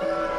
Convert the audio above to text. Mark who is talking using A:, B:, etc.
A: Bye.